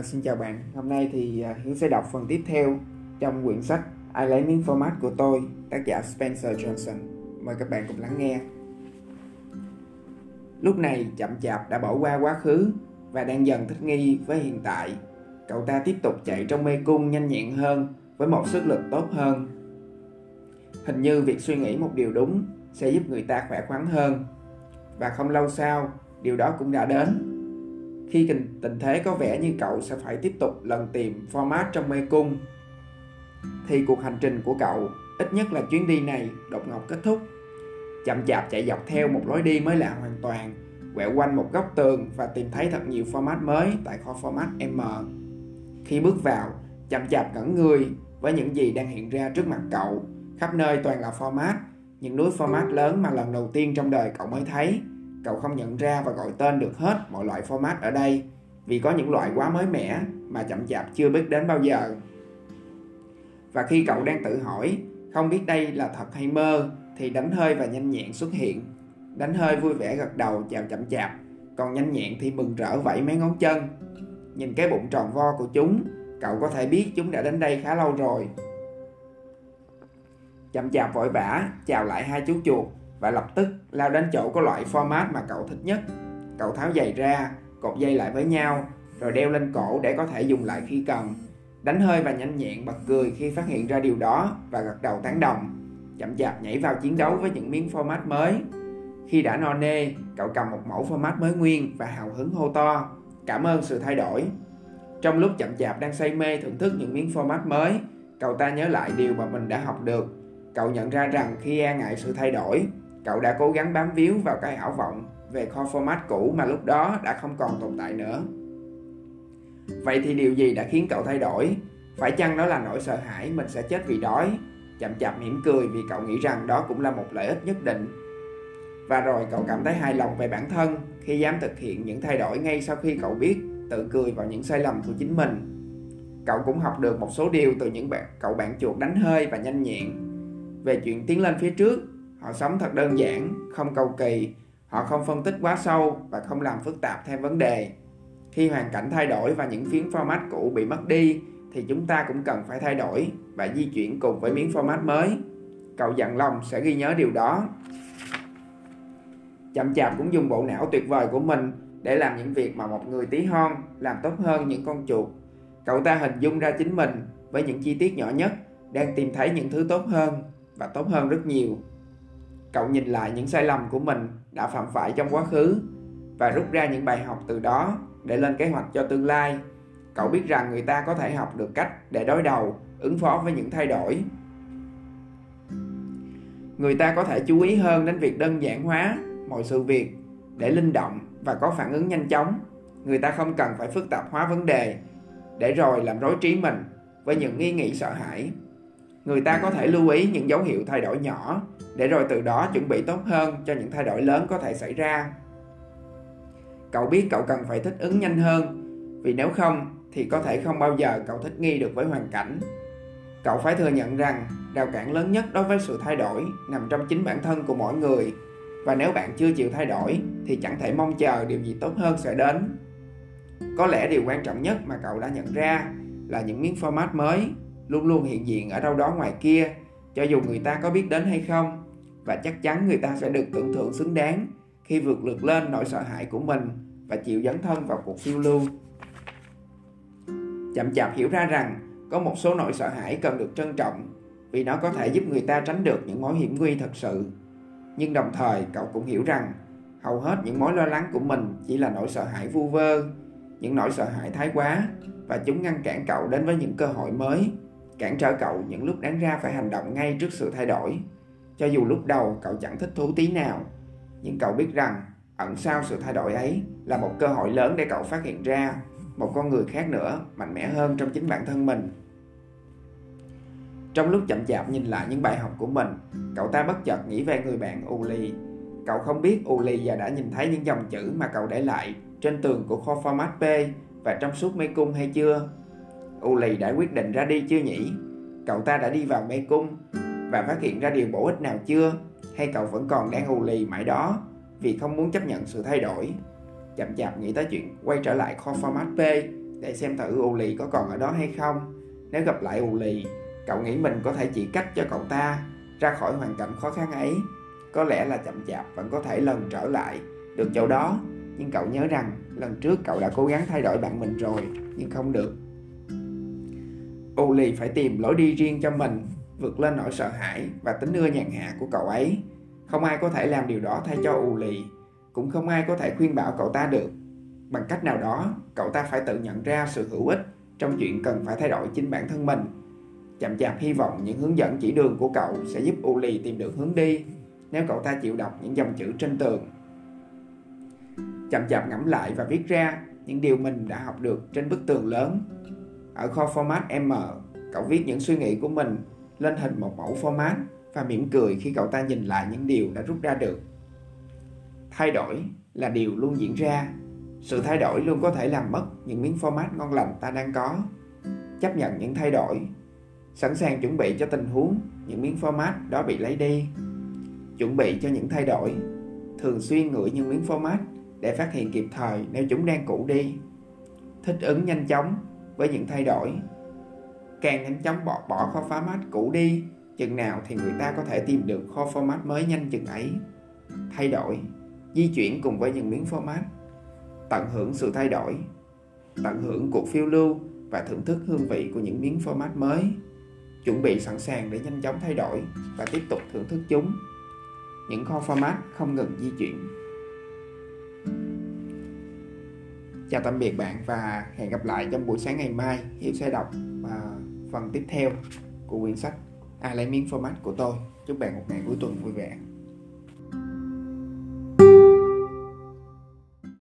À, xin chào bạn, hôm nay thì à, Hiếu sẽ đọc phần tiếp theo trong quyển sách Ai lấy miếng format của tôi, tác giả Spencer Johnson. Mời các bạn cùng lắng nghe. Lúc này chậm chạp đã bỏ qua quá khứ và đang dần thích nghi với hiện tại. Cậu ta tiếp tục chạy trong mê cung nhanh nhẹn hơn với một sức lực tốt hơn. Hình như việc suy nghĩ một điều đúng sẽ giúp người ta khỏe khoắn hơn. Và không lâu sau, điều đó cũng đã đến khi tình, thế có vẻ như cậu sẽ phải tiếp tục lần tìm format trong mê cung thì cuộc hành trình của cậu ít nhất là chuyến đi này đột ngột kết thúc chậm chạp chạy dọc theo một lối đi mới lạ hoàn toàn quẹo quanh một góc tường và tìm thấy thật nhiều format mới tại kho format M. Khi bước vào, chậm chạp ngẩn người với những gì đang hiện ra trước mặt cậu. Khắp nơi toàn là format, những núi format lớn mà lần đầu tiên trong đời cậu mới thấy cậu không nhận ra và gọi tên được hết mọi loại format ở đây vì có những loại quá mới mẻ mà chậm chạp chưa biết đến bao giờ. Và khi cậu đang tự hỏi không biết đây là thật hay mơ thì đánh hơi và nhanh nhẹn xuất hiện. Đánh hơi vui vẻ gật đầu chào chậm chạp, còn nhanh nhẹn thì mừng rỡ vẫy mấy ngón chân. Nhìn cái bụng tròn vo của chúng, cậu có thể biết chúng đã đến đây khá lâu rồi. Chậm chạp vội vã chào lại hai chú chuột và lập tức lao đến chỗ có loại format mà cậu thích nhất. Cậu tháo giày ra, cột dây lại với nhau, rồi đeo lên cổ để có thể dùng lại khi cần. Đánh hơi và nhanh nhẹn bật cười khi phát hiện ra điều đó và gật đầu tán đồng. Chậm chạp nhảy vào chiến đấu với những miếng format mới. Khi đã no nê, cậu cầm một mẫu format mới nguyên và hào hứng hô to. Cảm ơn sự thay đổi. Trong lúc chậm chạp đang say mê thưởng thức những miếng format mới, cậu ta nhớ lại điều mà mình đã học được. Cậu nhận ra rằng khi e ngại sự thay đổi, cậu đã cố gắng bám víu vào cái ảo vọng về kho format cũ mà lúc đó đã không còn tồn tại nữa. Vậy thì điều gì đã khiến cậu thay đổi? Phải chăng đó là nỗi sợ hãi mình sẽ chết vì đói? Chậm chạp mỉm cười vì cậu nghĩ rằng đó cũng là một lợi ích nhất định. Và rồi cậu cảm thấy hài lòng về bản thân khi dám thực hiện những thay đổi ngay sau khi cậu biết tự cười vào những sai lầm của chính mình. Cậu cũng học được một số điều từ những bạn cậu bạn chuột đánh hơi và nhanh nhẹn. Về chuyện tiến lên phía trước, họ sống thật đơn giản, không cầu kỳ, họ không phân tích quá sâu và không làm phức tạp thêm vấn đề. Khi hoàn cảnh thay đổi và những phiến format cũ bị mất đi thì chúng ta cũng cần phải thay đổi và di chuyển cùng với miếng format mới. Cậu dặn lòng sẽ ghi nhớ điều đó. Chậm chạp cũng dùng bộ não tuyệt vời của mình để làm những việc mà một người tí hon làm tốt hơn những con chuột. Cậu ta hình dung ra chính mình với những chi tiết nhỏ nhất đang tìm thấy những thứ tốt hơn và tốt hơn rất nhiều. Cậu nhìn lại những sai lầm của mình đã phạm phải trong quá khứ và rút ra những bài học từ đó để lên kế hoạch cho tương lai. Cậu biết rằng người ta có thể học được cách để đối đầu, ứng phó với những thay đổi. Người ta có thể chú ý hơn đến việc đơn giản hóa mọi sự việc để linh động và có phản ứng nhanh chóng. Người ta không cần phải phức tạp hóa vấn đề để rồi làm rối trí mình với những nghi nghĩ sợ hãi. Người ta có thể lưu ý những dấu hiệu thay đổi nhỏ để rồi từ đó chuẩn bị tốt hơn cho những thay đổi lớn có thể xảy ra. Cậu biết cậu cần phải thích ứng nhanh hơn, vì nếu không thì có thể không bao giờ cậu thích nghi được với hoàn cảnh. Cậu phải thừa nhận rằng rào cản lớn nhất đối với sự thay đổi nằm trong chính bản thân của mỗi người, và nếu bạn chưa chịu thay đổi thì chẳng thể mong chờ điều gì tốt hơn sẽ đến. Có lẽ điều quan trọng nhất mà cậu đã nhận ra là những miếng format mới luôn luôn hiện diện ở đâu đó ngoài kia cho dù người ta có biết đến hay không và chắc chắn người ta sẽ được tưởng thưởng xứng đáng khi vượt lượt lên nỗi sợ hãi của mình và chịu dấn thân vào cuộc phiêu lưu. Chậm chạp hiểu ra rằng có một số nỗi sợ hãi cần được trân trọng vì nó có thể giúp người ta tránh được những mối hiểm nguy thật sự. Nhưng đồng thời cậu cũng hiểu rằng hầu hết những mối lo lắng của mình chỉ là nỗi sợ hãi vu vơ, những nỗi sợ hãi thái quá và chúng ngăn cản cậu đến với những cơ hội mới, cản trở cậu những lúc đáng ra phải hành động ngay trước sự thay đổi. Cho dù lúc đầu cậu chẳng thích thú tí nào, nhưng cậu biết rằng ẩn sau sự thay đổi ấy là một cơ hội lớn để cậu phát hiện ra một con người khác nữa mạnh mẽ hơn trong chính bản thân mình trong lúc chậm chạp nhìn lại những bài học của mình cậu ta bất chợt nghĩ về người bạn Uli. lì cậu không biết Uli lì giờ đã nhìn thấy những dòng chữ mà cậu để lại trên tường của kho format P và trong suốt mê cung hay chưa u lì đã quyết định ra đi chưa nhỉ cậu ta đã đi vào mê cung và phát hiện ra điều bổ ích nào chưa hay cậu vẫn còn đang u lì mãi đó vì không muốn chấp nhận sự thay đổi chậm chạp nghĩ tới chuyện quay trở lại kho format P để xem thử ù lì có còn ở đó hay không. Nếu gặp lại ù lì, cậu nghĩ mình có thể chỉ cách cho cậu ta ra khỏi hoàn cảnh khó khăn ấy. Có lẽ là chậm chạp vẫn có thể lần trở lại được chỗ đó, nhưng cậu nhớ rằng lần trước cậu đã cố gắng thay đổi bạn mình rồi, nhưng không được. Ù lì phải tìm lối đi riêng cho mình, vượt lên nỗi sợ hãi và tính ưa nhàn hạ của cậu ấy. Không ai có thể làm điều đó thay cho ù lì, cũng không ai có thể khuyên bảo cậu ta được. Bằng cách nào đó cậu ta phải tự nhận ra sự hữu ích trong chuyện cần phải thay đổi chính bản thân mình. Chậm chạp hy vọng những hướng dẫn chỉ đường của cậu sẽ giúp u lì tìm được hướng đi nếu cậu ta chịu đọc những dòng chữ trên tường. Chậm chạp ngẫm lại và viết ra những điều mình đã học được trên bức tường lớn ở kho format M, cậu viết những suy nghĩ của mình lên hình một mẫu format và mỉm cười khi cậu ta nhìn lại những điều đã rút ra được. Thay đổi là điều luôn diễn ra. Sự thay đổi luôn có thể làm mất những miếng format ngon lành ta đang có. Chấp nhận những thay đổi. Sẵn sàng chuẩn bị cho tình huống những miếng format đó bị lấy đi. Chuẩn bị cho những thay đổi. Thường xuyên ngửi những miếng format để phát hiện kịp thời nếu chúng đang cũ đi. Thích ứng nhanh chóng với những thay đổi. Càng nhanh chóng bỏ bỏ kho format cũ đi, chừng nào thì người ta có thể tìm được kho format mới nhanh chừng ấy. Thay đổi, di chuyển cùng với những miếng format, tận hưởng sự thay đổi, tận hưởng cuộc phiêu lưu và thưởng thức hương vị của những miếng format mới. Chuẩn bị sẵn sàng để nhanh chóng thay đổi và tiếp tục thưởng thức chúng. Những kho format không ngừng di chuyển. Chào tạm biệt bạn và hẹn gặp lại trong buổi sáng ngày mai hiểu sẽ đọc và phần tiếp theo của quyển sách ai lấy miếng format của tôi. Chúc bạn một ngày cuối tuần vui vẻ.